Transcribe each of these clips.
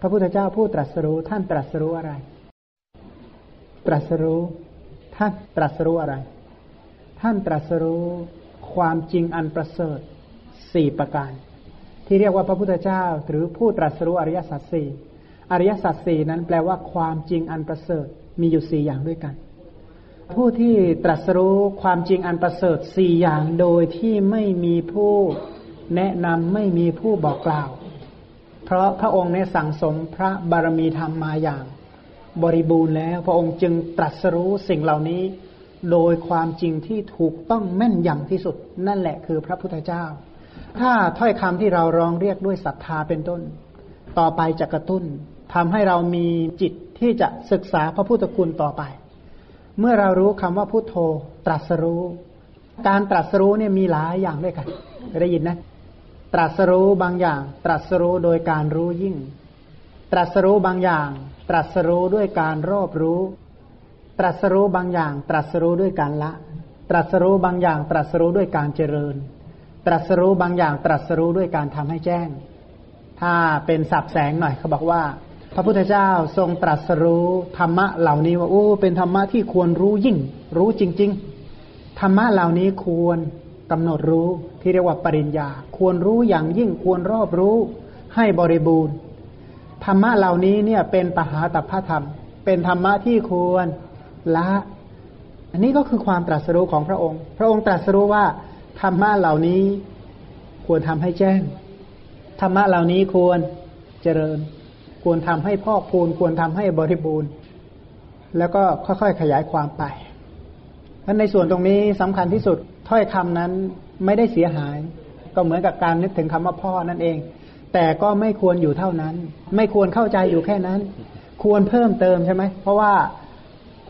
พระพุทธเจ้าผู้ตรัสรู้ท่านตรัสรู้อะไร ตรัสรู้ ท่านตรัสรู้อะไร ท่านตรัสรู้ความจริงอันประเสริฐสี่ประการ ที่เรียกว่าพระพุทธเจ้า หรือผู้ตรัสรู้อริยสัจสี่อริยสัจสี่นั้นแปลว่าความจริงอันประเสริฐมีอยู่สี่อย่างด้วยกัน ผู้ที่ตรัสรู้ความจริงอันประเสริฐสี่อย่างโดยที่ไม่มีผู้แนะนำไม่มีผู้บอกกล่าว เพราะพระองค์เนี่ยสั่งสมพระบารมีธรรมมาอย่างบริบูรณ์แล้ว พระองค์จึงตรัสรู้สิ่งเหล่านี้โดยความจริงที่ถูกต้องแม่นยำที่สุด นั่นแหละคือพระพุทธเจ้า ถ้าถ้อยคำที่เราร้องเรียกด้วยศรัทธาเป็นต้น ต่อไปจะกระตุ้นทำให้เรามีจิตที่จะศึกษาพระพุทธคุณต่อไป เมื่อเรารู้คำว่าพุทโธตรัสรู้ การตรัสรู้เนี่ยมีหลายอย่างด้วยกันได้ยินนะ ตรัสรู้บางอย่าง ตรัสรู้โดยการรู้ยิ่ง ตรัสรู้บางอย่าง ตรัสรู้ด้วยการรอบรู้ ตรัสรู้บางอย่าง ตรัสรู้ด้วยการละ ตรัสรู้บางอย่าง ตรัสรู้ด้วยการเจริญ ตรัสรู้บางอย่าง ตรัสรู้ด้วยการทำให้แจ้ง ถ้าเป็นสับแสงหน่อยเขาบอกว่า พระพุทธเจ้าทรงตรัสรู้ธรรมะเหล่านี้ว่าโอ้เป็นธรรมะที่ควรรู้ยิ่ง รู้จริง ๆ ธรรมะเหล่านี้ควรกำหนดรู้ ที่เรียกว่าปริญญา ควรรู้อย่างยิ่งควรรอบรู้ให้บริบูรณ์ ธรรมะเหล่านี้เนี่ยเป็นปหาตัพธรรม เป็นธรรมะที่ควรละอันนี้ก็คือความตรัสรู้ของพระองค์ พระองค์ตรัสรู้ว่าธรรมะเหล่านี้ควรทำให้แจ้ง ธรรมะเหล่านี้ควรเจริญ ควรทำให้พ่อคูณควรทำให้บริบูรณ์ แล้วก็ค่อยๆขยายความไปเพราะในส่วนตรงนี้สำคัญที่สุดถ้อยคำนั้น ไม่ได้เสียหาย ก็เหมือนกับการนึกถึงคำว่าพ่อนั่นเอง แต่ก็ไม่ควรอยู่เท่านั้น ไม่ควรเข้าใจอยู่แค่นั้น ควรเพิ่มเติมใช่ไหม เพราะว่า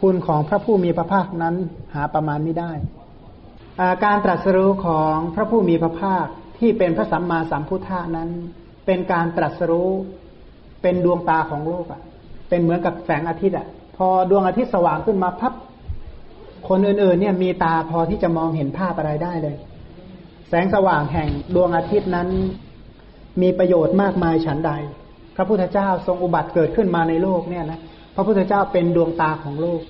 คุณของพระผู้มีพระภาคนั้นหาประมาณไม่ได้ การตรัสรู้ของพระผู้มีพระภาคที่เป็นพระสัมมาสัมพุทธานั้น เป็นการตรัสรู้เป็นดวงตาของโลกอะ เป็นเหมือนกับแสงอาทิตย์อะ พอดวงอาทิตย์สว่างขึ้นมาพับคนอื่นๆเนี่ยมีตาพอที่จะมองเห็นภาพอะไรได้เลย แสงสว่างแห่งดวงอาทิตย์นั้น มีประโยชน์มากมายฉันใด พระพุทธเจ้าทรงอุบัติเกิดขึ้นมาในโลกเนี่ยนะพระพุทธเจ้าเป็นดวงตาของโลก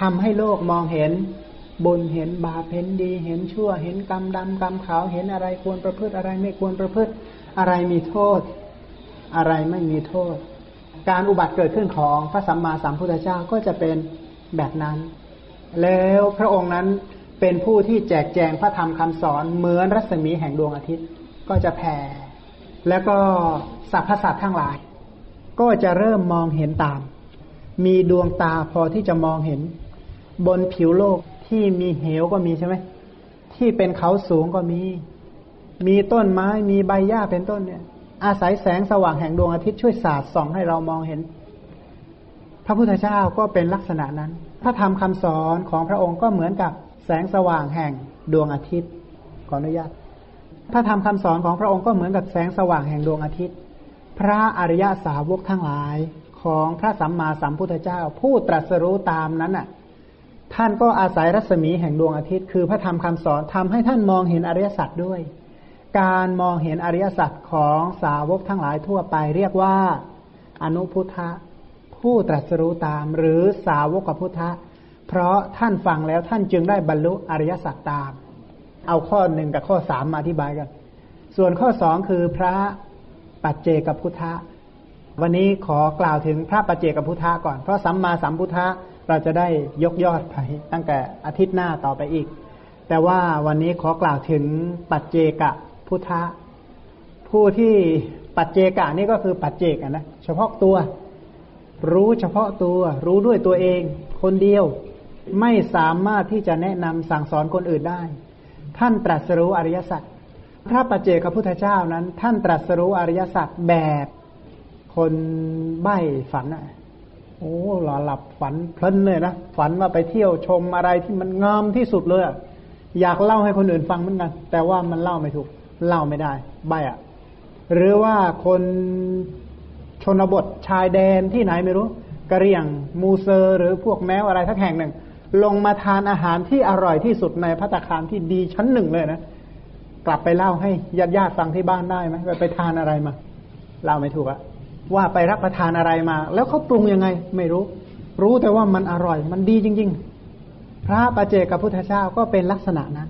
ทำให้โลกมองเห็นบุญเห็นบาปเห็นดี เห็นชั่ว เห็นกรรมดำกรรมขาวเห็นอะไรควรประพฤติอะไรไม่ควรประพฤติอะไรมีโทษ อะไรไม่มีโทษ การอุบัติเกิดขึ้นของพระสัมมาสัมพุทธเจ้าก็จะเป็นแบบนั้น แล้วพระองค์นั้น เป็นผู้ที่แจกแจงพระธรรมคำสอนเหมือนรัศมีแห่งดวงอาทิตย์ก็จะแผ่ แล้วก็สรรพสัตว์ทั้งหลาย ก็จะเริ่มมองเห็นตาม มีดวงตาพอที่จะมองเห็น บนผิวโลกที่มีเหวก็มีใช่ไหมที่เป็นเขาสูงก็มี มีต้นไม้มีใบหญ้าเป็นต้นเนี่ย อาศัยแสงสว่างแห่งดวงอาทิตย์ช่วยสาดส่องให้เรามองเห็น พระพุทธเจ้าก็เป็นลักษณะนั้น พระธรรมคำสอนของพระองค์ก็เหมือนกับ แสงสว่างแห่งดวงอาทิตย์ขออนุญาตพระธรรมคำสอนของพระองค์ก็เหมือนกับแสงสว่างแห่งดวงอาทิตย์ พระอริยสาวกทั้งหลายของพระสัมมาสัมพุทธเจ้า ผู้ตรัสรู้ตามนั้นน่ะ ท่านก็อาศัยรัศมีแห่งดวงอาทิตย์ คือพระธรรมคำสอนทำให้ท่านมองเห็นอริยสัจด้วย การมองเห็นอริยสัจของสาวกทั้งหลายทั่วไป เรียกว่า อนุพุทธะผู้ตรัสรู้ตามหรือสาวกพุทธะ เพราะท่านฟังแล้วท่านจึงได้บรรลุอริยสัจตาม เอาข้อหนึ่งกับข้อสามมาอธิบายกัน ส่วนข้อสองคือพระปัจเจกพุทธะ วันนี้ขอกล่าวถึงพระปัจเจกพุทธะก่อน เพราะสัมมาสัมพุทธะเราจะได้ยกยอดไปตั้งแต่อาทิตย์หน้าต่อไปอีก แต่ว่าวันนี้ขอกล่าวถึงปัจเจกพุทธะ ผู้ที่ปัจเจกะนี่ก็คือปัจเจกนะ เฉพาะตัว รู้เฉพาะตัว รู้ด้วยตัวเอง คนเดียว ไม่สามารถที่จะแนะนำสั่งสอนคนอื่นได้ ท่านตรัสรู้อริยสัจพระปัจเจกพุทธเจ้านั้น ท่านตรัสรู้อริยสัจแบบคนใบ้ฝันอะโอ้หลหลับฝันเพลินเลยนะฝันว่าไปเที่ยวชมอะไรที่มันงามที่สุดเลยอยากเล่าให้คนอื่นฟังเหมือนกัน แต่ว่ามันเล่าไม่ถูก เล่าไม่ได้ ใบอะหรือว่าคนชนบทชายแดนที่ไหนไม่รู้กะเรียงมูเซอร์ หรือพวกแมวอะไรทักแห่งหนึ่ง ลงมาทานอาหารที่อร่อยที่สุดในพัตคารที่ดีชั้นหนึ่งเลยนะ กลับไปเล่าให้ญาติญาติฟังที่บ้านได้ไหมไปไปทานอะไรมาเล่าไม่ถูกอะว่าไปรับประทานอะไรมา แล้วเขาปรุงยังไง ไม่รู้ รู้แต่ว่ามันอร่อย มันดีจริง ๆ พระประเจกับพุทธเจ้าก็เป็นลักษณะนั้น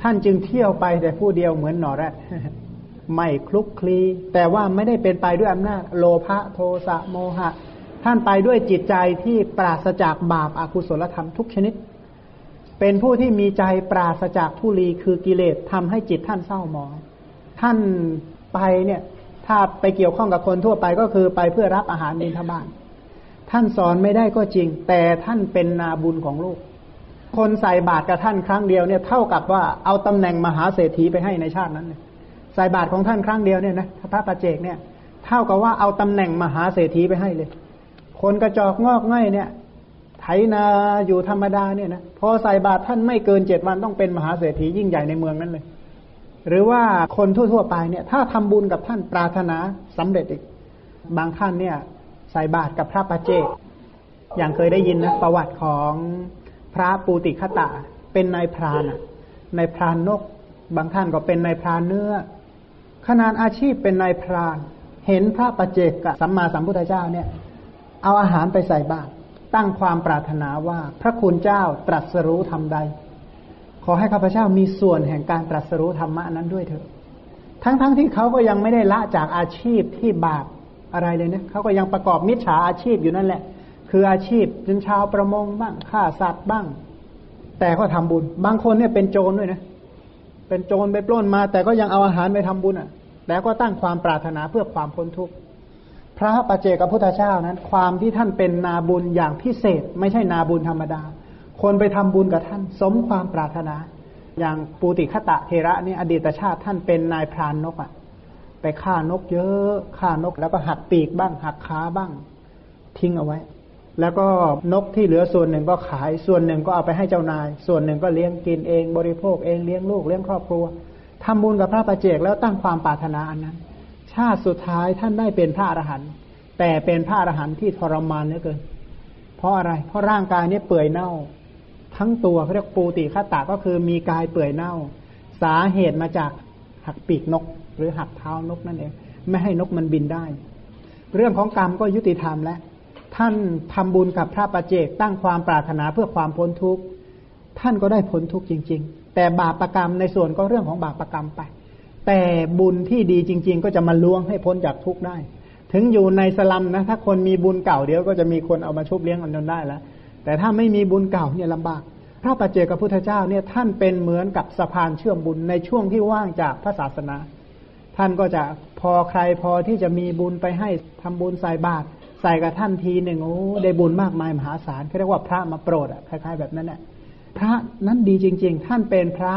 ท่านจึงเที่ยวไปแต่ผู้เดียวเหมือนหนอแรดไม่คลุกคลีแต่ว่าไม่ได้เป็นไปด้วยอำนาจ โลภะโทสะโมหะ ท่านไปด้วยจิตใจที่ปราศจากบาปอากุศลธรรมทุกชนิด เป็นผู้ที่มีใจปราศจากทุลีคือกิเลสทำให้จิตท่านเศร้าหมอง ท่านไปเนี่ย ถ้าไปเกี่ยวข้องกับคนทั่วไปก็คือไปเพื่อรับอาหารในทบานท่านสอนไม่ได้ก็จริง แต่ท่านเป็นนาบุญของลูกคนใส่บาตรกับท่านครั้งเดียวเนี่ยเท่ากับว่าเอาตำแหน่งมหาเศรษฐีไปให้ในชาตินั้นเลยใส่บาตรของท่านครั้งเดียวเนี่ยนะพระประเจกเนี่ย เท่ากับว่าเอาตำแหน่งมหาเศรษฐีไปให้เลย คนกระจอกงอกง่ายเนี่ย ไถนาอยู่ธรรมดาเนี่ยนะพอใส่บาตรท่านไม่เกินเจ็ดวันต้องเป็นมหาเศรษฐียิ่งใหญ่ในเมืองนั้นเลย หรือว่าคนทั่วๆไปเนี่ย ถ้าทำบุญกับท่านปรารถนาสำเร็จอีก บางท่านเนี่ย ใส่บาตรกับพระประเจกอย่างเคยได้ยินนะประวัติของพระปูติคตะเป็นนายพรานนายพรานนก บางท่านก็เป็นนายพรานเนื้อ ขนาดอาชีพเป็นนายพราน เห็นพระปเจกกับสัมมาสัมพุทธเจ้าเนี่ย เอาอาหารไปใส่บาตรตั้งความปรารถนาว่าพระคุณเจ้าตรัสรู้ทำใด ขอให้ข้าพเจ้ามีส่วนแห่งการตรัสรู้ธรรมะนั้นด้วยเถอะ ทั้งๆทที่เขาก็ยังไม่ได้ละจากอาชีพที่บาปอะไรเลยนะเขาก็ยังประกอบมิจฉาอาชีพอยู่นั่นแหละ คืออาชีพเป็นชาวประมงบ้างฆ่าสัตว์บ้าง แต่ก็ทำบุญ บางคนเนี่ยเป็นโจรด้วยนะ เป็นโจรไปปล้นมา แต่ก็ยังเอาอาหารไปทำบุญอะแต่ก็ตั้งความปรารถนาเพื่อความพ้นทุกข์ พระปเจกับพุทธเจ้านั้น ความที่ท่านเป็นนาบุญอย่างพิเศษ ไม่ใช่นาบุญธรรมดา คนไปทำบุญกับท่าน สมความปรารถนา อย่างปูติคตะเทระนี่อดีตชาติท่านเป็นนายพรานนกอะ่ะ ไปฆ่านกเยอะฆ่านกแล้วก็หักปีกบ้าง หักขาบ้าง ทิ้งเอาไว้ แล้วก็นกที่เหลือส่วนหนึ่งก็ขายส่วนหนึ่งก็เอาไปให้เจ้านาย ส่วนหนึ่งก็เลี้ยงกินเองบริโภคเองเลี้ยงลูกเลี้ยงครอบครัวทำบุญกับพระประเจกแล้วตั้งความปรารถนาอันนั้น ชาติสุดท้ายท่านได้เป็นพระอรหันต์แต่เป็นพระอรหันต์ที่ทรมานเหลือเกิน เพราะอะไร เพราะร่างกายนี้เปื่อยเน่า ทั้งตัวเขาเรียกปูติฆาตาก็คือมีกายเปื่อยเน่า สาเหตุมาจากหักปีกนก หรือหักเท้านกนั่นเองไม่ให้นกมันบินได้ เรื่องของกรรมก็ยุติธรรมแล้วท่านทำบุญกับพระประเจกตั้งความปรารถนาเพื่อความพ้นทุกข์ท่านก็ได้พ้นทุกข์จริง ๆ แต่บาปรกรรมในส่วนก็เรื่องของบาปรกรรมไป แต่บุญที่ดีจริง ๆ ก็จะมาล่วงให้พ้นจากทุกข์ได้ ถึงอยู่ในสลัมนะ ถ้าคนมีบุญเก่าเดียวก็จะมีคนเอามาชุบเลี้ยงกันจนได้แล้ว แต่ถ้าไม่มีบุญเก่าเนี่ยลำบาก พระปัจเจกพุทธเจ้าเนี่ยท่านเป็นเหมือนกับสะพานเชื่อมบุญในช่วงที่ว่างจากพระศาสนา ท่านก็จะพอใครพอที่จะมีบุญไปให้ทำบุญใส่บาตรใส่กับท่านทีหนึ่งโอ้ได้บุญมากมายมหาศาลเขาเรียกว่าพระมาโปรดอะคล้ายๆแบบนั้นแหละพระนั้นดีจริง ๆ ท่านเป็นพระ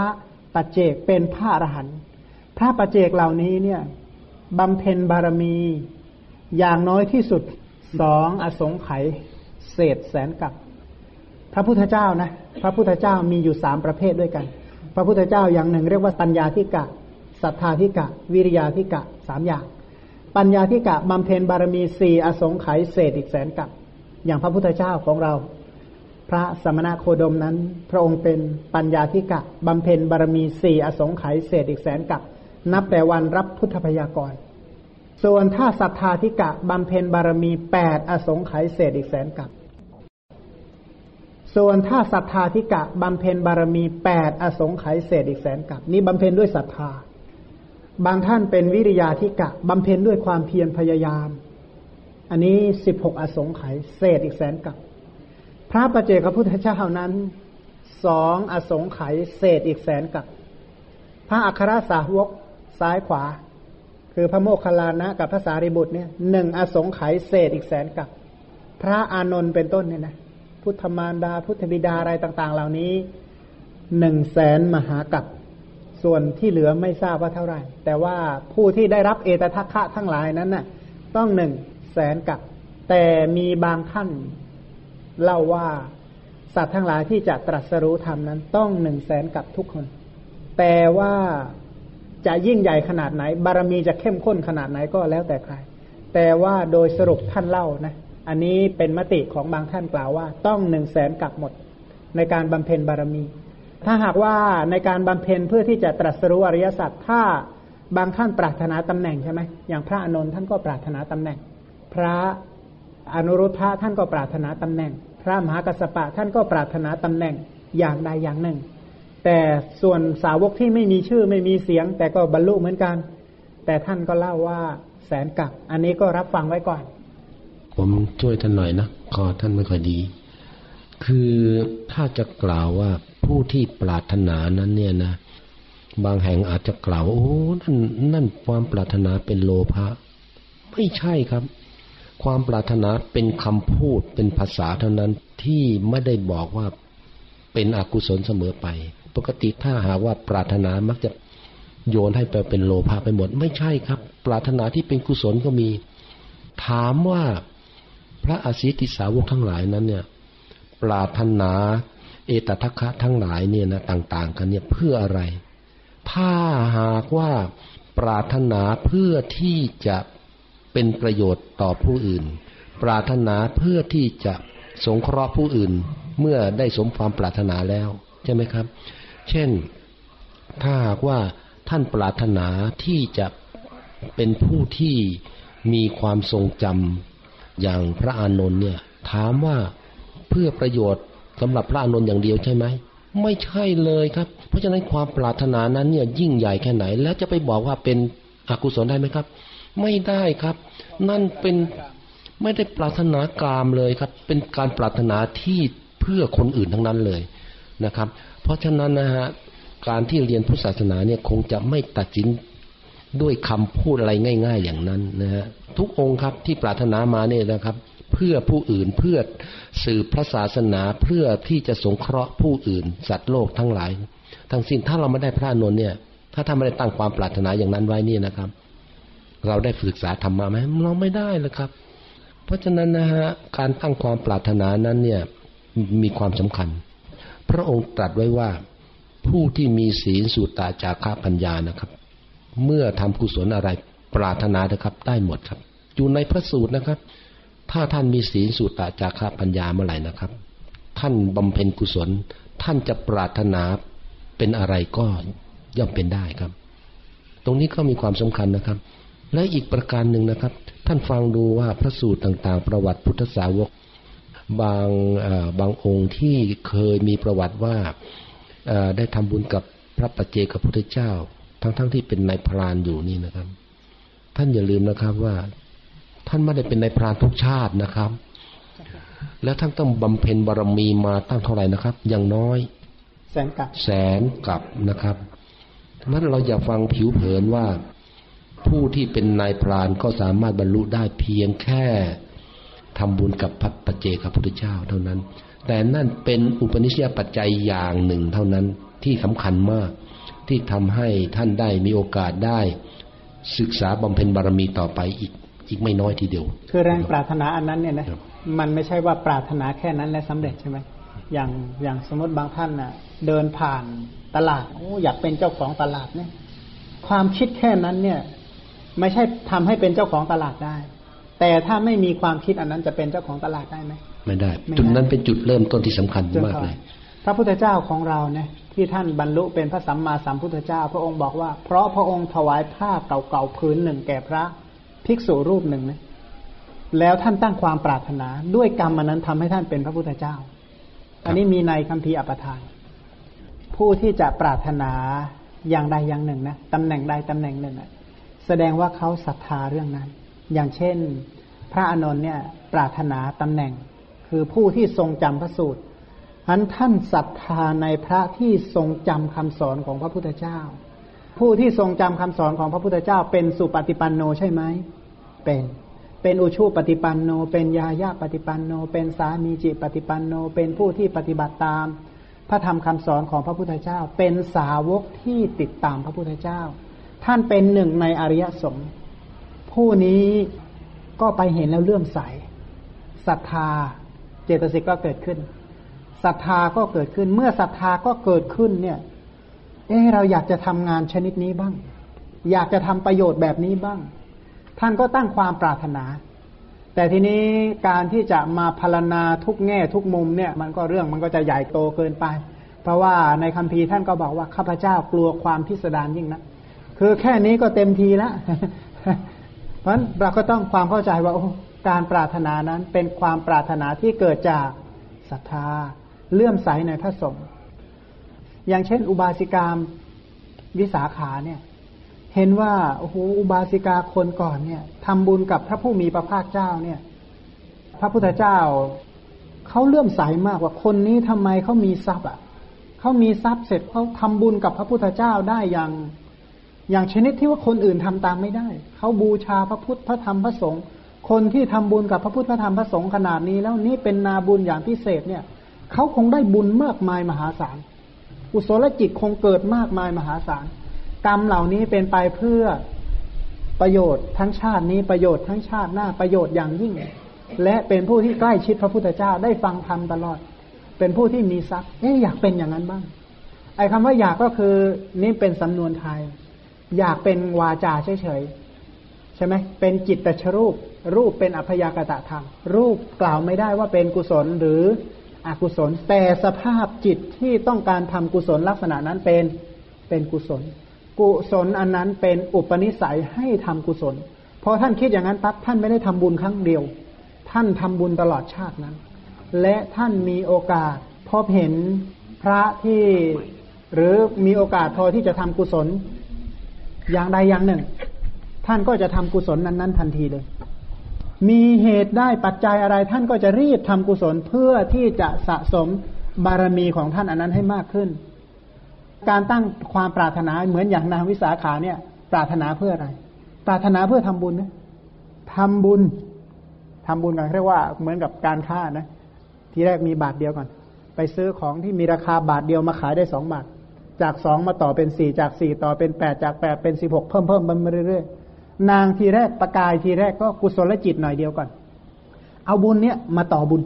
ปัจเจกเป็นพระอรหันต์ พระปัจเจกเหล่านี้เนี่ยบำเพ็ญบารมีอย่างน้อยที่สุดสองอสงไขยเศษแสนกับ พระพุทธเจ้านะ พระพุทธเจ้ามีอยู่สามประเภทด้วยกัน พระพุทธเจ้าอย่างหนึ่ง เรียกว่าปัญญาธิกะศรัทธาธิกะ วิริยาธิกะสามอย่าง ปัญญาธิกะบำเพ็ญบารมีสี่อสงไขยเศษอีกแสนกับ อย่างพระพุทธเจ้าของเรา พระสมณะโคดมนั้น พระองค์เป็นปัญญาธิกะบำเพ็ญบารมีสี่อสงไขยเศษอีกแสนกับ นับแต่วันรับพุทธพยากร ส่วนถ้าศรัทธาธิกะบำเพ็ญบารมีแปดอสงไขยเศษอีกแสนกับส่วนถ้าศรัทธาธิกะบำเพ็ญบารมีแปดอสงไขยเศษอีกแสนกับนี่บำเพ็ญด้วยศรัทธา บางท่านเป็นวิริยาธิกะบำเพ็ญด้วยความเพียรพยายาม อันนี้สิบหกอสงไขยเศษอีกแสนกับพระประเจกพุทธเจ้านั้นสองอสงไขยเศษอีกแสนกับพระอัครสาวก ซ้ายขวา คือพระโมคคัลลานะกับพระสารีบุตรเนี่ยหนึ่งอสงไขยเศษอีกแสนกับ พระอานนท์เป็นต้นเนี่ยนะพุทธมารดา พุทธบิดาอะไรต่าง ๆ เหล่านี้หนึ่งแสนมหากับส่วนที่เหลือไม่ทราบว่าเท่าไหร่ แต่ว่าผู้ที่ได้รับเอตทัคคะทั้งหลายนั้นน่ะ ต้องหนึ่งแสนกับ แต่มีบางท่านเล่าว่าสัตว์ทั้งหลายที่จะตรัสรู้ธรรมนั้น ต้องหนึ่งแสนกับทุกคน แต่ว่า จะยิ่งใหญ่ขนาดไหน บารมีจะเข้มข้นขนาดไหนก็แล้วแต่ใคร แต่ว่าโดยสรุปท่านเล่านะ อันนี้เป็นมติของบางท่านกล่าวว่า ต้องหนึ่งแสนกับหมด ในการบำเพ็ญบารมี ถ้าหากว่าในการบำเพ็ญเพื่อที่จะตรัสรู้อริยสัจถ้าบางท่านปรารถนาตำแหน่งใช่ไหมอย่างพระอานนท์ท่านก็ปรารถนาตำแหน่ง พระอนุรุทธะท่านก็ปรารถนาตำแหน่ง พระมหากัสสปะท่านก็ปรารถนาตำแหน่งอย่างใดอย่างหนึ่ง แต่ส่วนสาวกที่ไม่มีชื่อไม่มีเสียง แต่ก็บรรลุเหมือนกัน แต่ท่านก็เล่าว่าแสนกับ อันนี้ก็รับฟังไว้ก่อน ผมช่วยท่านหน่อยนะคอท่านไม่ค่อยดี คือถ้าจะกล่าวว่าผู้ที่ปรารถนานั้นเนี่ยนะ บางแห่งอาจจะกล่าวว่าโอ้นั่นนั่นความปรารถนาเป็นโลภะไม่ใช่ครับ ความปรารถนาเป็นคำพูดเป็นภาษาเท่านั้นที่ไม่ได้บอกว่าเป็นอกุศลเสมอไป ปกติถ้าหากว่าปรารถนามักจะโยนให้ไปเป็นโลภะไปหมด ไม่ใช่ครับ ปรารถนาที่เป็นกุศลก็มี ถามว่าพระอาศิติสาวกทั้งหลายนั้นเนี่ย ปรารถนาเอตทัคคะทั้งหลายเนี่ยนะต่าง ๆ กันเนี่ยเพื่ออะไร ถ้าหากว่าปรารถนาเพื่อที่จะเป็นประโยชน์ต่อผู้อื่น ปรารถนาเพื่อที่จะสงเคราะห์ผู้อื่น เมื่อได้สมความปรารถนาแล้ว ใช่ไหมครับ เช่น ถ้าหากว่าท่านปรารถนาที่จะเป็นผู้ที่มีความทรงจำอย่างพระอานนท์เนี่ย ถามว่าเพื่อประโยชน์สำหรับพระอานนท์อย่างเดียวใช่ไหมไม่ใช่เลยครับ เพราะฉะนั้นความปรารถนานั้นเนี่ยยิ่งใหญ่แค่ไหน แล้วจะไปบอกว่าเป็นอกุศลได้ไหมครับ ไม่ได้ครับ นั่นเป็นไม่ได้ปรารถนากามเลยครับ เป็นการปรารถนาที่เพื่อคนอื่นทั้งนั้นเลย นะครับ เพราะฉะนั้นนะฮะการที่เรียนพุทธศาสนาเนี่ยคงจะไม่ตัดสินด้วยคำพูดอะไรง่าย ๆ อย่างนั้นนะฮะทุกองค์ครับที่ปรารถนามาเนี่ยนะครับ เพื่อผู้อื่นเพื่อสืบพระศาสนาเพื่อที่จะสงเคราะห์ผู้อื่น สัตว์โลกทั้งหลาย ทั้งสิ้นถ้าเราไม่ได้พระนนท์เนี่ย ถ้าท่านไม่ได้ตั้งความปรารถนาอย่างนั้นไว้นี่นะครับ เราได้ศึกษาธรรมะไหมเราไม่ได้เลยครับ เพราะฉะนั้นนะฮะการตั้งความปรารถนานั้นเนี่ยมีความสำคัญ พระองค์ตรัสไว้ว่าผู้ที่มีศีลสุตตาจาระปัญญานะครับ เมื่อทำกุศลอะไรปรารถนานะครับ ได้หมดครับอยู่ในพระสูตรนะครับ ถ้าท่านมีศีลสุตตาจาระปัญญาเมื่อไหร่นะครับ ท่านบำเพ็ญกุศล ท่านจะปรารถนาเป็นอะไรก็ย่อมเป็นได้ครับ ตรงนี้ก็มีความสำคัญนะครับ และอีกประการหนึ่งนะครับ ท่านฟังดูว่าพระสูตรต่างๆ ประวัติพุทธสาวก บางบางองค์ที่เคยมีประวัติว่าได้ทำบุญกับพระปัจเจกพุทธเจ้า ทั้งๆทที่เป็นนายพรานอยู่นี่นะครับ ท่านอย่าลืมนะครับว่า ท่านไม่ได้เป็นนายพรานทุกชาตินะครับ แล้วท่านต้องบำเพ็ญบารมีมาตั้งเท่าไหร่นะครับ อย่างน้อย แสนกับแสนกับนะครับนั้นเราอย่าฟังผิวเผินว่าผู้ที่เป็นนายพรานก็สามารถบรรลุได้เพียงแค่ ทำบุญกับพระปัจเจกพุทธเจ้าเท่านั้น แต่นั่นเป็นอุปนิสัยปัจจัยอย่างหนึ่งเท่านั้นที่สำคัญมาก ที่ทำให้ท่านได้มีโอกาสได้ ศึกษาบำเพ็ญบารมีต่อไปอีกอีกไม่น้อยทีเดียว คือแรงปรารถนาอันนั้นเนี่ยนะมันไม่ใช่ว่าปรารถนาแค่นั้นและสำเร็จใช่ไหมอย่างอย่างสมมติบางท่านน่ะ เดินผ่านตลาดโอ้อยากเป็นเจ้าของตลาดเนี่ย ความคิดแค่นั้นเนี่ย ไม่ใช่ทำให้เป็นเจ้าของตลาดได้ แต่ถ้าไม่มีความคิดอันนั้นจะเป็นเจ้าของตลาดได้ไหมไม่ได้จุดนั้นเป็นจุดเริ่มต้นที่สำคัญมากเลยพระพุทธเจ้าของเราเนี่ยที่ท่านบรรลุเป็นพระสัมมาสัมพุทธเจ้า พระองค์บอกว่า เพราะพระองค์ถวายผ้าเก่าๆพื้นหนึ่งแก่พระภิกษุรูปหนึ่งนะแล้วท่านตั้งความปรารถนา ด้วยกรรมมันนั้นทำให้ท่านเป็นพระพุทธเจ้า อันนี้มีในคัมภีร์อปทาน ผู้ที่จะปรารถนาอย่างใดอย่างหนึ่งนะตำแหน่งใดตำแหน่งหนึ่งแสดงว่าเขาศรัทธาเรื่องนั้น อย่างเช่น พระอานนท์เนี่ยปรารถนาตำแหน่ง คือผู้ที่ทรงจำพระสูตรอันท่านศรัทธาในพระที่ทรงจำคำสอนของพระพุทธเจ้า ผู้ที่ทรงจำคำสอนของพระพุทธเจ้า เป็นสุปฏิปันโนใช่ไหมเป็นเป็นอุชูปฏิปันโน เป็นยาญาปฏิปันโน เป็นสามีจิปฏิปันโน เป็นผู้ที่ปฏิบัติตาม พระธรรมคำสอนของพระพุทธเจ้า เป็นสาวกที่ติดตามพระพุทธเจ้า ท่านเป็นหนึ่งในอริยสงฆ์ ผู้นี้ก็ไปเห็นแล้วเลื่อมใสศรัทธา เจตสิกก็เกิดขึ้นศรัทธาก็เกิดขึ้น เมื่อศรัทธาก็เกิดขึ้นเนี่ย เออเราอยากจะทำงานชนิดนี้บ้าง อยากจะทำประโยชน์แบบนี้บ้าง ท่านก็ตั้งความปรารถนา แต่ทีนี้การที่จะมาพารณาทุกแง่ทุกมุมเนี่ย มันก็เรื่องมันก็จะใหญ่โตเกินไป เพราะว่าในคัมภีร์ท่านก็บอกว่าข้าพเจ้ากลัวความพิสดารยิ่งนะคือแค่นี้ก็เต็มทีแล้ว เพราะฉะนั้นเราก็ต้องความเข้าใจว่าการปรารถนานั้นเป็นความปรารถนาที่เกิดจากศรัทธาเลื่อมใสในพระสงฆ์อย่างเช่น อุบาสิกามวิสาขาเนี่ย เห็นว่าโอ้โหอุบาสิกาคนก่อนเนี่ยทำบุญกับพระผู้มีพระภาคเจ้าเนี่ย พระพุทธเจ้าเขาเลื่อมใสมากว่าคนนี้ทำไมเขามีทรัพย์อะเขามีทรัพย์เสร็จเขาทำบุญกับพระพุทธเจ้าได้อย่าง อย่างชนิดที่ว่าคนอื่นทำตามไม่ได้ เขาบูชาพระพุทธพระธรรมพระสงฆ์คนที่ทำบุญกับพระพุทธพระธรรมพระสงฆ์ขนาดนี้ แล้วนี่เป็นนาบุญอย่างพิเศษเนี่ยเขาคงได้บุญมากมายมหาศาลอุศลจิตคงเกิดมากมายมหาศาลกรรมเหล่านี้เป็นไปเพื่อประโยชน์ทั้งชาตินี้ประโยชน์ทั้งชาติหน้าประโยชน์อย่างยิ่ง และเป็นผู้ที่ใกล้ชิดพระพุทธเจ้าได้ฟังธรรมตลอด เป็นผู้ที่มีทรัพย์เอ๊ะอยากเป็นอย่างนั้นบ้าง ไอ้คาว่าอยากก็คือนี่เป็นสำนวนไทย อยากเป็นวาจาเฉยๆใช่ไหมเป็นจิตตชรูป รูปเป็นอัพยากตะธรรมรูปกล่าวไม่ได้ว่าเป็นกุศลหรืออกุศล แต่สภาพจิตที่ต้องการทำกุศลลักษณะนั้นเป็นเป็นกุศล กุศลอันนั้นเป็นอุปนิสัยให้ทำกุศลพอท่านคิดอย่างนั้นปั๊บท่านไม่ได้ทำบุญครั้งเดียว ท่านทำบุญตลอดชาตินั้น และท่านมีโอกาสพบเห็นพระที่หรือมีโอกาสพอที่จะทำกุศล อย่างใดอย่างหนึ่ง ท่านก็จะทำกุศลนั้น ๆ ทันทีเลย มีเหตุได้ปัจจัยอะไร ท่านก็จะรีบทำกุศลเพื่อที่จะสะสมบารมีของท่านอันนั้นให้มากขึ้น การตั้งความปรารถนาเหมือนอย่างนางวิสาขาเนี่ย ปรารถนาเพื่ออะไร ปรารถนาเพื่อทำบุญนะทำบุญทำบุญกันเรียกว่าเหมือนกับการค้านะ ทีแรกมีบาทเดียวก่อน ไปซื้อของที่มีราคาบาทเดียวมาขายได้สองบาท จากสองมาต่อเป็นสี่จากสี่ต่อเป็นแปดจากแปดเป็นสิบหกเพิ่มเพิ่มมันมาเรื่อยๆ นางทีแรกประกายทีแรกก็กุศลจิตหน่อยเดียวก่อน เอาบุญเนี้ยมาต่อบุญ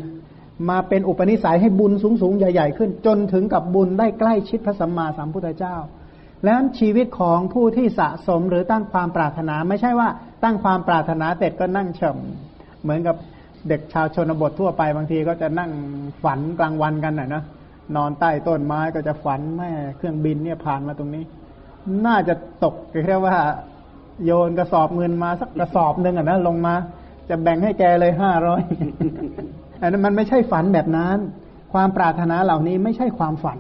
มาเป็นอุปนิสัยให้บุญสูงสูงใหญ่ๆ ขึ้น จนถึงกับบุญได้ใกล้ชิดพระสัมมาสัมพุทธเจ้า แล้วชีวิตของผู้ที่สะสมหรือตั้งความปรารถนาไม่ใช่ว่าตั้งความปรารถนาเสร็จก็นั่งเฉมเหมือนกับเด็กชาวชนบททั่วไปบางทีก็จะนั่งฝันกลางวันกันน่ะนะ นอนใต้ต้นไม้ก็จะฝันแม่เครื่องบินเนี่ยผ่านมาตรงนี้ น่าจะตกแค่ว่า โยนกระสอบเงินมาสักกระสอบหนึ่งอะนะลงมา จะแบ่งให้แกเลยห้าร้อยอันนั้นมันไม่ใช่ฝันแบบนั้น ความปรารถนาเหล่านี้ไม่ใช่ความฝัน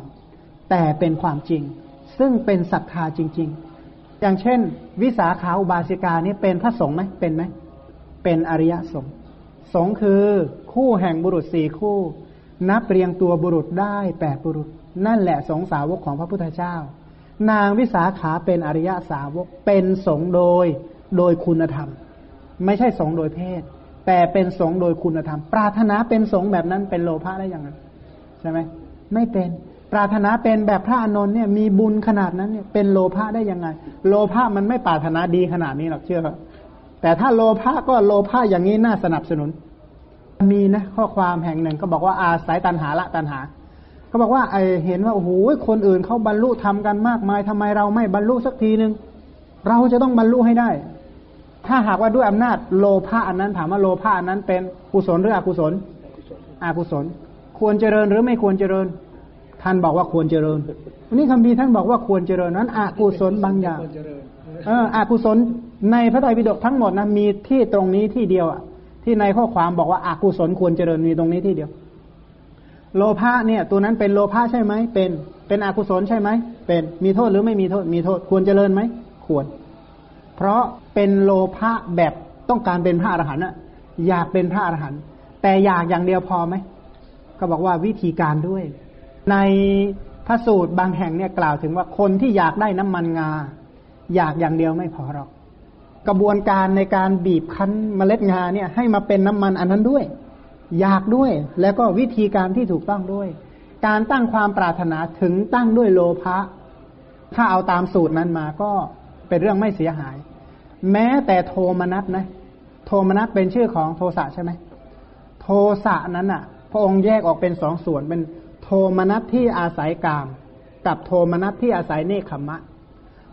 แต่เป็นความจริง ซึ่งเป็นศรัทธาจริง ๆ อย่างเช่น วิสาขาอุบาสิกานี่เป็นพระสงฆ์ไหมเป็นไหมเป็นอริยสงฆ์สงฆ์คือคู่แห่งบุรุษสี่คู่ นับเรียงตัวบุรุษได้แปดบุรุษ นั่นแหละสงสาวกของพระพุทธเจ้า นางวิสาขาเป็นอริยสาวกเป็นสงโดยโดยคุณธรรม ไม่ใช่สงโดยเพศ แต่เป็นสงโดยคุณธรรม ปรารถนาเป็นสงแบบนั้นเป็นโลภะได้ยังไงใช่ไหมไม่เป็นปรารถนาเป็นแบบพระอนนท์เนี่ยมีบุญขนาดนั้นเนี่ยเป็นโลภะได้ยังไง โลภะมันไม่ปรารถนาดีขนาดนี้หรอกเชื่อแต่ถ้าโลภะก็โลภะอย่างนี้น่าสนับสนุน มีนะข้อความแห่งหนึ่งก็บอกว่าอาศัยตันหาละตันหาเขาบอกว่าไอเห็นว่าโอ้โหคนอื่นเขาบรรลุทำกันมากมายทำไมเราไม่บรรลุสักทีหนึ่งเราจะต้องบรรลุให้ได้ ถ้าหากว่าด้วยอำนาจโลภะอันนั้น ถามว่าโลภะอันนั้นเป็นกุศลหรืออกุศลอกุศล ควรเจริญหรือไม่ควรเจริญ ท่านบอกว่าควรเจริญวันนี้คำพีท่านบอกว่าควรเจริญนั้นอกุศลบางอย่างเอออกุศลในพระไตรปิฎกทั้งหมดนะมีที่ตรงนี้ที่เดียวอะ ที่ในข้อความบอกว่าอากุศลควรเจริญมีตรงนี้ที่เดียว โลภะเนี่ย ตัวนั้นเป็นโลภะใช่ไหมเป็น เป็นอกุศลใช่ไหมเป็นมีโทษหรือไม่มีโทษมีโทษควรเจริญไหมควร เพราะเป็นโลภะแบบต้องการเป็นพระอรหันต์อะอยากเป็นพระอรหันต์แต่อยากอย่างเดียวพอไหมก็บอกว่าวิธีการด้วย ในพระสูตรบางแห่งเนี่ยกล่าวถึงว่าคนที่อยากได้น้ำมันงา อยากอย่างเดียวไม่พอหรอก กระบวนการในการบีบคั้นเมล็ดงาเนี่ย ให้มาเป็นน้ำมันอันนั้นด้วย อยากด้วย แล้วก็วิธีการที่ถูกต้องด้วย การตั้งความปรารถนาถึงตั้งด้วยโลภะถ้าเอาตามสูตรนั้นมาก็เป็นเรื่องไม่เสียหาย แม้แต่โทมนัสนะ โทมนัสเป็นชื่อของโทสะใช่ไหมโทสะนั้นอะ พระองค์แยกออกเป็นสองส่วนเป็นโทมนัสที่อาศัยกาม กับโทมนัสที่อาศัยเนคขมะ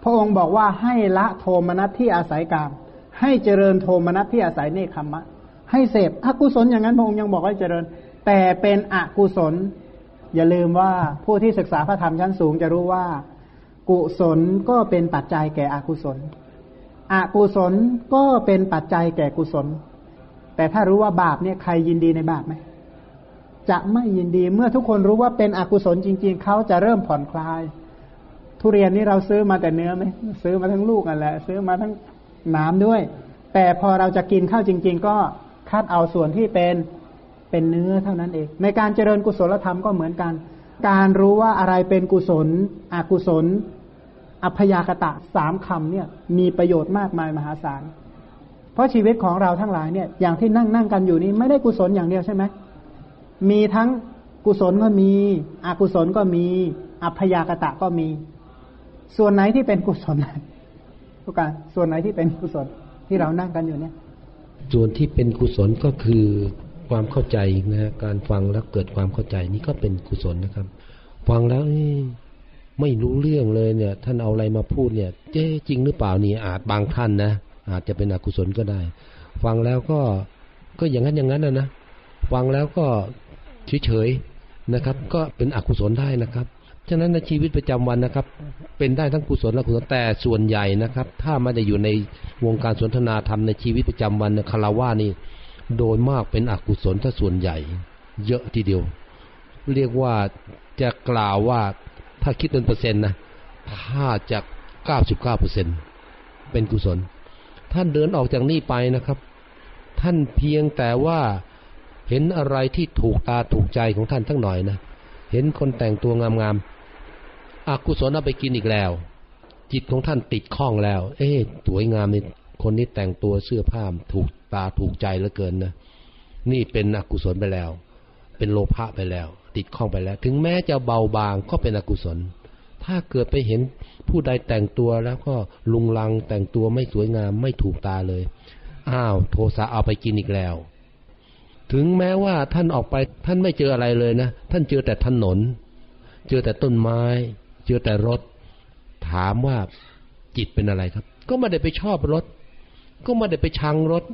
พระองค์บอกว่าให้ละโทมนัสที่อาศัยกาม ให้เจริญโทมนัสที่อาศัยเนคขมะ ให้เสพอกุศลอย่างนั้นพระองค์ยังบอกให้เจริญ แต่เป็นอกุศล อย่าลืมว่าผู้ที่ศึกษาพระธรรมชั้นสูงจะรู้ว่า กุศลก็เป็นปัจจัยแก่อกุศล อกุศลก็เป็นปัจจัยแก่กุศล แต่ถ้ารู้ว่าบาปเนี่ยใครยินดีในบาปไหมจะไม่ยินดีเมื่อทุกคนรู้ว่าเป็นอกุศลจริง ๆเขาจะเริ่มผ่อนคลาย ทุเรียนนี่เราซื้อมาแต่เนื้อไหมซื้อมาทั้งลูกกันแหละ ซื้อมาทั้งน้ำด้วย แต่พอเราจะกินข้าวจริง ๆ ก็คัดเอาส่วนที่เป็นเป็นเนื้อเท่านั้นเอง ในการเจริญกุศลธรรมก็เหมือนกัน การรู้ว่าอะไรเป็นกุศล อกุศล อัพยากตะสามคำเนี่ย มีประโยชน์มากมายมหาศาล เพราะชีวิตของเราทั้งหลายเนี่ย อย่างที่นั่งนั่งกันอยู่นี้ไม่ได้กุศลอย่างเดียวใช่ไหมมีทั้งกุศลก็มี อกุศลก็มี อัพยากตะก็มี ส่วนไหนที่เป็นกุศลทุกการส่วนไหนที่เป็นกุศลที่เรานั่งกันอยู่เนี่ย ส่วนที่เป็นกุศลก็คือความเข้าใจนะการฟังแล้วเกิดความเข้าใจนี่ก็เป็นกุศลนะครับ ฟังแล้วไม่รู้เรื่องเลยเนี่ย ท่านเอาอะไรมาพูดเนี่ยเจ๊จริงหรือเปล่านี่อาจบางท่านนะอาจจะเป็นอกุศลก็ได้ ฟังแล้วก็ก็อย่างนั้นอย่างนั้นนะนะฟังแล้วก็เฉยๆนะครับ ก็เป็นอกุศลได้นะครับ ฉะนั้นในชีวิตประจำวันนะครับ เป็นได้ทั้งกุศลและกุศลแต่ส่วนใหญ่นะครับ ถ้าไม่ได้อยู่ในวงการสนทนาธรรมในชีวิตประจำวันคาราวานี่โดยมากเป็นอกุศลถ้าส่วนใหญ่ เยอะทีเดียว เรียกว่าจะกล่าวว่าถ้าคิดเป็นเปอร์เซ็นต์นะถ้าจะเก้าสิบเก้าเปอร์เซ็นเป็นกุศล ท่านเดินออกจากนี่ไปนะครับ ท่านเพียงแต่ว่าเห็นอะไรที่ถูกตาถูกใจของท่านทั้งหน่อยนะ เห็นคนแต่งตัวงามๆอากุศลเอาไปกินอีกแล้ว จิตของท่านติดข้องแล้ว เอ๊ะสวยงามนี่คนนี้แต่งตัวเสื้อผ้าถูกตาถูกใจเหลือเกินนะนี่เป็นอกุศลไปแล้ว เป็นโลภะไปแล้ว ติดข้องไปแล้ว ถึงแม้จะเบาบางก็เป็นอกุศล ถ้าเกิดไปเห็นผู้ใดแต่งตัวแล้วก็ลุงลังแต่งตัวไม่สวยงามไม่ถูกตาเลย อ้าว โทสะเอาไปกินอีกแล้ว ถึงแม้ว่าท่านออกไปท่านไม่เจออะไรเลยนะ ท่านเจอแต่ถนน เจอแต่ต้นไม้ เจอแต่รถ ถามว่าจิตเป็นอะไรครับ ก็ไม่ได้ไปชอบรถ ก็ไม่ได้ไปชังรถ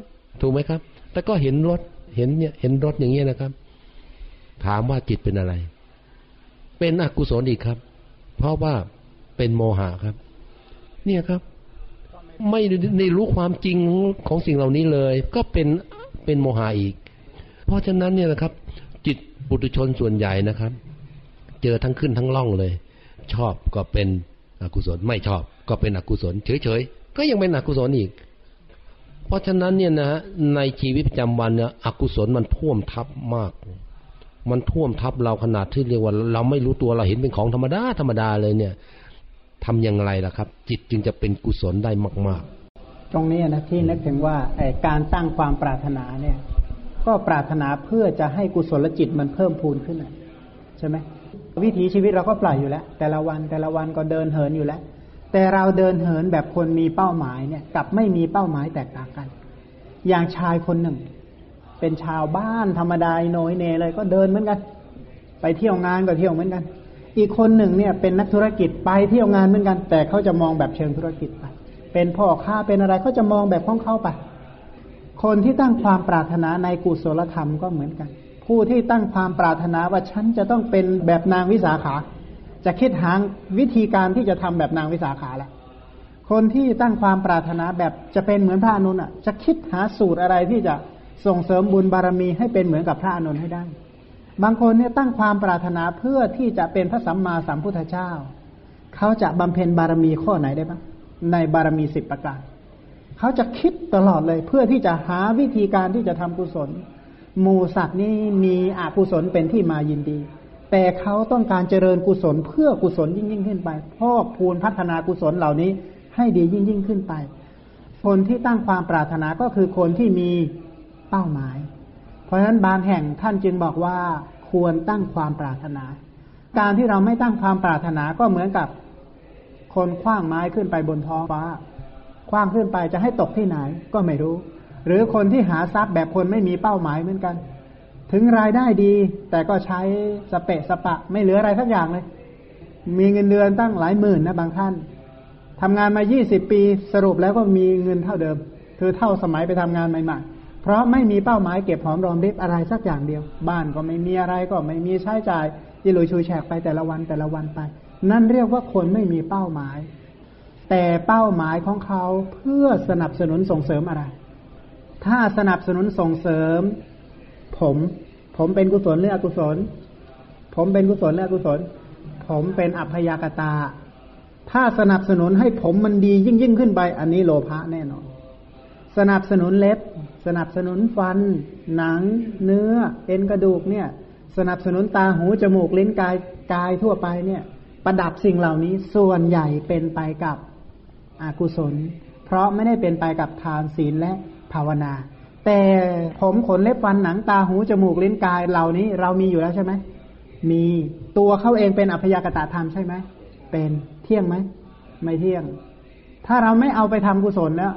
ถูกไหมครับ แต่ก็เห็นรถเห็นเนี่ยเห็นรถอย่างเงี้ยนะครับ ถามว่าจิตเป็นอะไร เป็นอกุศลอีกครับ เพราะว่าเป็นโมหะครับ เนี่ยครับ ไม่ได้รู้ความจริงของสิ่งเหล่านี้เลย ก็เป็นเป็นโมหะอีก เพราะฉะนั้นเนี่ยนะครับ จิตบุตุชนส่วนใหญ่นะครับ เจอทั้งขึ้นทั้งล่องเลย ชอบก็เป็นอกุศลไม่ชอบก็เป็นอกุศลเฉยๆก็ยังเป็นอกุศลอีก เพราะฉะนั้นเนี่ยนะในชีวิตประจำวันเนี่ยอกุศลมันท่วมทับมาก มันท่วมทับเราขนาดที่เรียกว่า เราไม่รู้ตัวเราเห็นเป็นของธรรมดาธรรมดาเลยเนี่ยทำอย่างไรล่ะครับ จิตจึงจะเป็นกุศลได้มาก ๆ ตรงนี้นะที่นึกถึงว่าการตั้งความปรารถนาเนี่ย ก็ปรารถนาเพื่อจะให้กุศลจิตมันเพิ่มพูนขึ้นใช่ไหมวิถีชีวิตเราก็ปล่อยอยู่แล้ว แต่ละวันแต่ละวันก็เดินเหินอยู่แล้ว แต่เราเดินเหินแบบคนมีเป้าหมายเนี่ย กับไม่มีเป้าหมายแตกต่างกัน อย่างชายคนหนึ่ง เป็นชาวบ้านธรรมดาโนยเนเลยก็เดินเหมือนกัน ไปเที่ยวงานก็เที่ยวเหมือนกัน อีกคนหนึ่งเนี่ย เป็นนักธุรกิจไปเที่ยวงานเหมือนกัน แต่เขาจะมองแบบเชิงธุรกิจไปเป็นพ่อค้าเป็นอะไรเขาจะมองแบบของเขาไป คนที่ตั้งความปรารถนาในกุศลธรรมก็เหมือนกัน ผู้ที่ตั้งความปรารถนาว่าฉันจะต้องเป็นแบบนางวิสาขา จะคิดหาวิธีการที่จะทำแบบนางวิสาขาแหละคนที่ตั้งความปรารถนาแบบจะเป็นเหมือนพระอนุนอะ จะคิดหาสูตรอะไรที่จะส่งเสริมบุญบารมีให้เป็นเหมือนกับพระอนุนให้ได้ บางคนเนี่ยตั้งความปรารถนาเพื่อที่จะเป็นพระสัมมาสัมพุทธเจ้า เขาจะบำเพ็ญบารมีข้อไหนได้บ้างในบารมีสิบประการ เขาจะคิดตลอดเลยเพื่อที่จะหาวิธีการที่จะทำกุศลหมูสัตว์นี่มีอกุศลเป็นที่มายินดี แต่เขาต้องการเจริญกุศลเพื่อกุศลยิ่งยิ่งขึ้นไปพอกพูนพัฒนากุศลเหล่านี้ให้ดียิ่งยิ่งขึ้นไป คนที่ตั้งความปรารถนาก็คือคนที่มีเป้าหมาย เพราะฉะนั้นบางแห่งท่านจึงบอกว่าควรตั้งความปรารถนา การที่เราไม่ตั้งความปรารถนาก็เหมือนกับคนคว้างไม้ขึ้นไปบนท้องฟ้า คว้างขึ้นไปจะให้ตกที่ไหนก็ไม่รู้ หรือคนที่หาทรัพย์แบบคนไม่มีเป้าหมายเหมือนกัน ถึงรายได้ดี แต่ก็ใช้สเปะสปะ ไม่เหลืออะไรสักอย่างเลย มีเงินเดือนตั้งหลายหมื่นนะบางท่านทำงานมายี่สิบปีสรุปแล้วก็มีเงินเท่าเดิม คือเท่าสมัยไปทำงานใหม่ๆ เพราะไม่มีเป้าหมายเก็บหอมรอมริบอะไรสักอย่างเดียว บ้านก็ไม่มีอะไรก็ไม่มีใช้จ่ายยิลุยชูแฉกไปแต่ละวันแต่ละวันไป นั่นเรียกว่าคนไม่มีเป้าหมาย แต่เป้าหมายของเขาเพื่อสนับสนุนส่งเสริมอะไร ถ้าสนับสนุนส่งเสริม ผม ผมเป็นกุศลหรืออกุศล ผมเป็นกุศลหรืออกุศล ผมเป็นอัพยากตา ถ้าสนับสนุนให้ผมมันดียิ่งยิ่งขึ้นไป อันนี้โลภะแน่นอน สนับสนุนเล็บ สนับสนุนฟัน หนัง เนื้อ เอ็นกระดูกเนี่ย สนับสนุนตาหู จมูก ลิ้นกายกายทั่วไปเนี่ย ประดับสิ่งเหล่านี้ส่วนใหญ่เป็นไปกับ อกุศล เพราะไม่ได้เป็นไปกับทานศีลและภาวนา แต่ผมขนเล็บฟันหนังตาหูจมูกลิ้นกายเหล่านี้เรามีอยู่แล้วใช่ไหมมีตัวเขาเองเป็นอัพยากตะธรรมใช่ไหมเป็นเที่ยงไหมไม่เที่ยง ถ้าเราไม่เอาไปทำกุศลแล้ว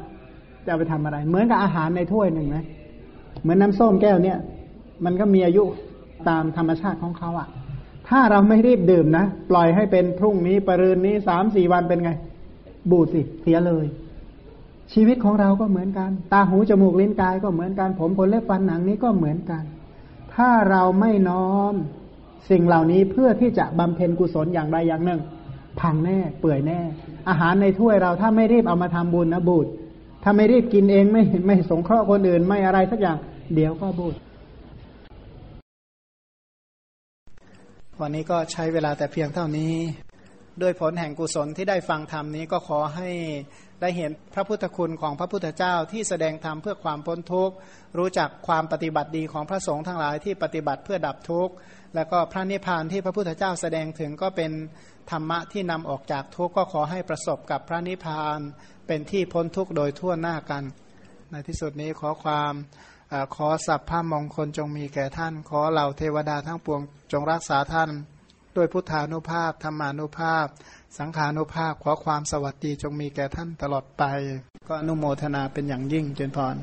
จะไปทำอะไร เหมือนกับอาหารในถ้วยหนึ่งไหมเหมือนน้ำส้มแก้วเนี่ย มันก็มีอายุตามธรรมชาติของเขาอะ่ะ ถ้าเราไม่รีบดื่มนะ ปล่อยให้เป็นพรุ่งนี้ปรืนนี้สามสี่วันเป็นไง บูดสิเสียเลย ชีวิตของเราก็เหมือนกัน ตาหูจมูกลิ้นกายก็เหมือนกัน ผมขนเล็บฟันหนังนี้ก็เหมือนกัน ถ้าเราไม่น้อมสิ่งเหล่านี้เพื่อที่จะบำเพ็ญกุศลอย่างใดอย่างหนึ่ง พังแน่เปื่อยแน่ อาหารในถ้วยเราถ้าไม่รีบเอามาทำบุญนะบูดถ้าไม่รีบกินเองไม่ไม่สงเคราะห์คนอื่นไม่อะไรสักอย่าง เดี๋ยวก็บูดวันนี้ก็ใช้เวลาแต่เพียงเท่านี้ ด้วยผลแห่งกุศลที่ได้ฟังธรรมนี้ก็ขอให้ได้เห็นพระพุทธคุณของพระพุทธเจ้าที่แสดงธรรมเพื่อความพ้นทุกข์ รู้จักความปฏิบัติดีของพระสงฆ์ทั้งหลายที่ปฏิบัติเพื่อดับทุกข์ แล้วก็พระนิพพานที่พระพุทธเจ้าแสดงถึงก็เป็นธรรมะที่นำออกจากทุกข์ก็ขอให้ประสบกับพระนิพพานเป็นที่พ้นทุกข์โดยทั่วหน้ากัน ในที่สุดนี้ขอความขอสัพพะมงคลจงมีแก่ท่าน ขอเหล่าเทวดาทั้งปวงจงรักษาท่าน ด้วยพุทธานุภาพธรรมานุภาพ สังขานุภาพขอความสวัสดีจงมีแก่ท่านตลอดไป ก็อนุโมทนาเป็นอย่างยิ่งเจนพร